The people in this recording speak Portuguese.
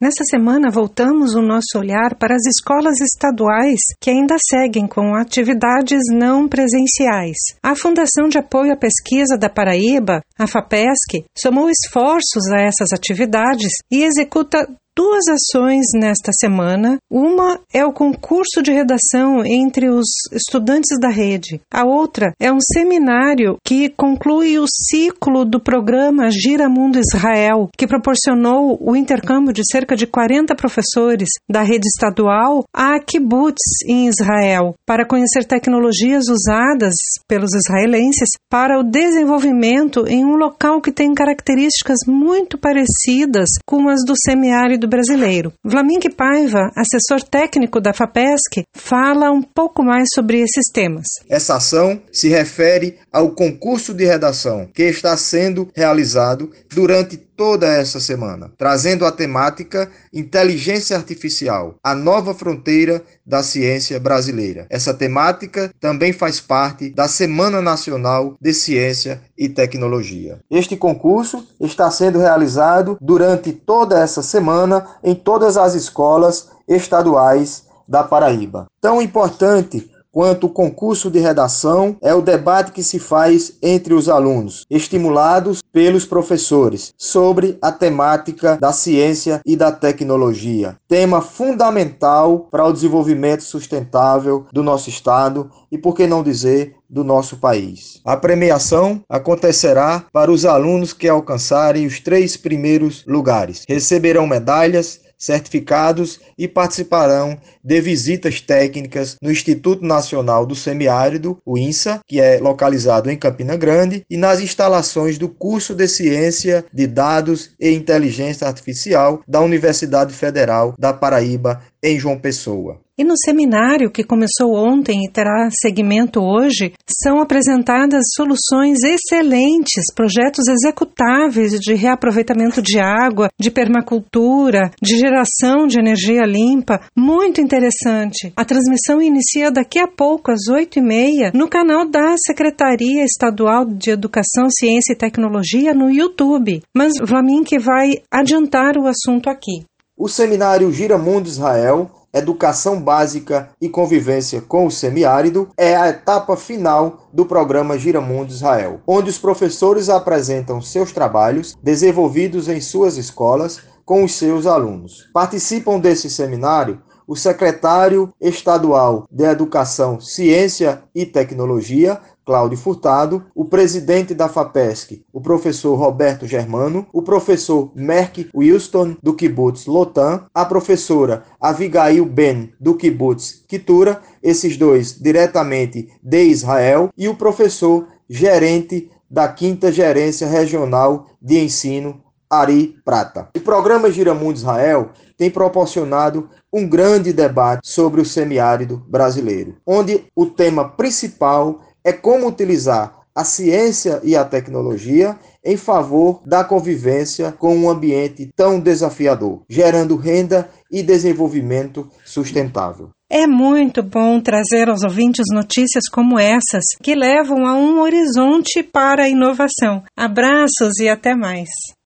Nessa semana voltamos o nosso olhar para as escolas estaduais que ainda seguem com atividades não presenciais. A Fundação de Apoio à Pesquisa da Paraíba, a FAPESC, somou esforços a essas atividades e executa duas ações nesta semana. Uma é o concurso de redação entre os estudantes da rede. A outra é um seminário que conclui o ciclo do programa Gira Mundo Israel, que proporcionou o intercâmbio de cerca de 40 professores da rede estadual a kibbutz em Israel, para conhecer tecnologias usadas pelos israelenses para o desenvolvimento em um local que tem características muito parecidas com as do semiárido do brasileiro. Vlamink Paiva, assessor técnico da FAPESC, fala um pouco mais sobre esses temas. Essa ação se refere ao concurso de redação que está sendo realizado durante toda essa semana, trazendo a temática Inteligência Artificial, a nova fronteira da ciência brasileira. Essa temática também faz parte da Semana Nacional de Ciência e Tecnologia. Este concurso está sendo realizado durante toda essa semana em todas as escolas estaduais da Paraíba. Tão importante quanto o concurso de redação é o debate que se faz entre os alunos, estimulados pelos professores, sobre a temática da ciência e da tecnologia, tema fundamental para o desenvolvimento sustentável do nosso estado e, por que não dizer, do nosso país. A premiação acontecerá para os alunos que alcançarem os três primeiros lugares. Receberão medalhas certificados e participarão de visitas técnicas no Instituto Nacional do Semiárido, o INSA, que é localizado em Campina Grande, e nas instalações do curso de Ciência de Dados e Inteligência Artificial da Universidade Federal da Paraíba, em João Pessoa. E no seminário que começou ontem e terá seguimento hoje, são apresentadas soluções excelentes, projetos executáveis de reaproveitamento de água, de permacultura, de geração de energia limpa, muito interessante. A transmissão inicia daqui a pouco, às oito e meia, no canal da Secretaria Estadual de Educação, Ciência e Tecnologia no YouTube. Mas Vlamin que vai adiantar o assunto aqui. O seminário Gira Mundo Israel Educação Básica e Convivência com o Semiárido é a etapa final do programa Giramundo Israel, onde os professores apresentam seus trabalhos desenvolvidos em suas escolas com os seus alunos. Participam desse seminário o secretário estadual de Educação, Ciência e Tecnologia, Cláudio Furtado, o presidente da FAPESC, o professor Roberto Germano, o professor Merck Wilston, do Kibbutz Lotan, a professora Avigail Ben, do Kibbutz Kitura, esses dois diretamente de Israel, e o professor gerente da 5 Gerência Regional de Ensino, Ari Prata. O programa Giramundo Israel tem proporcionado um grande debate sobre o semiárido brasileiro, onde o tema principal é como utilizar a ciência e a tecnologia em favor da convivência com um ambiente tão desafiador, gerando renda e desenvolvimento sustentável. É muito bom trazer aos ouvintes notícias como essas, que levam a um horizonte para a inovação. Abraços e até mais.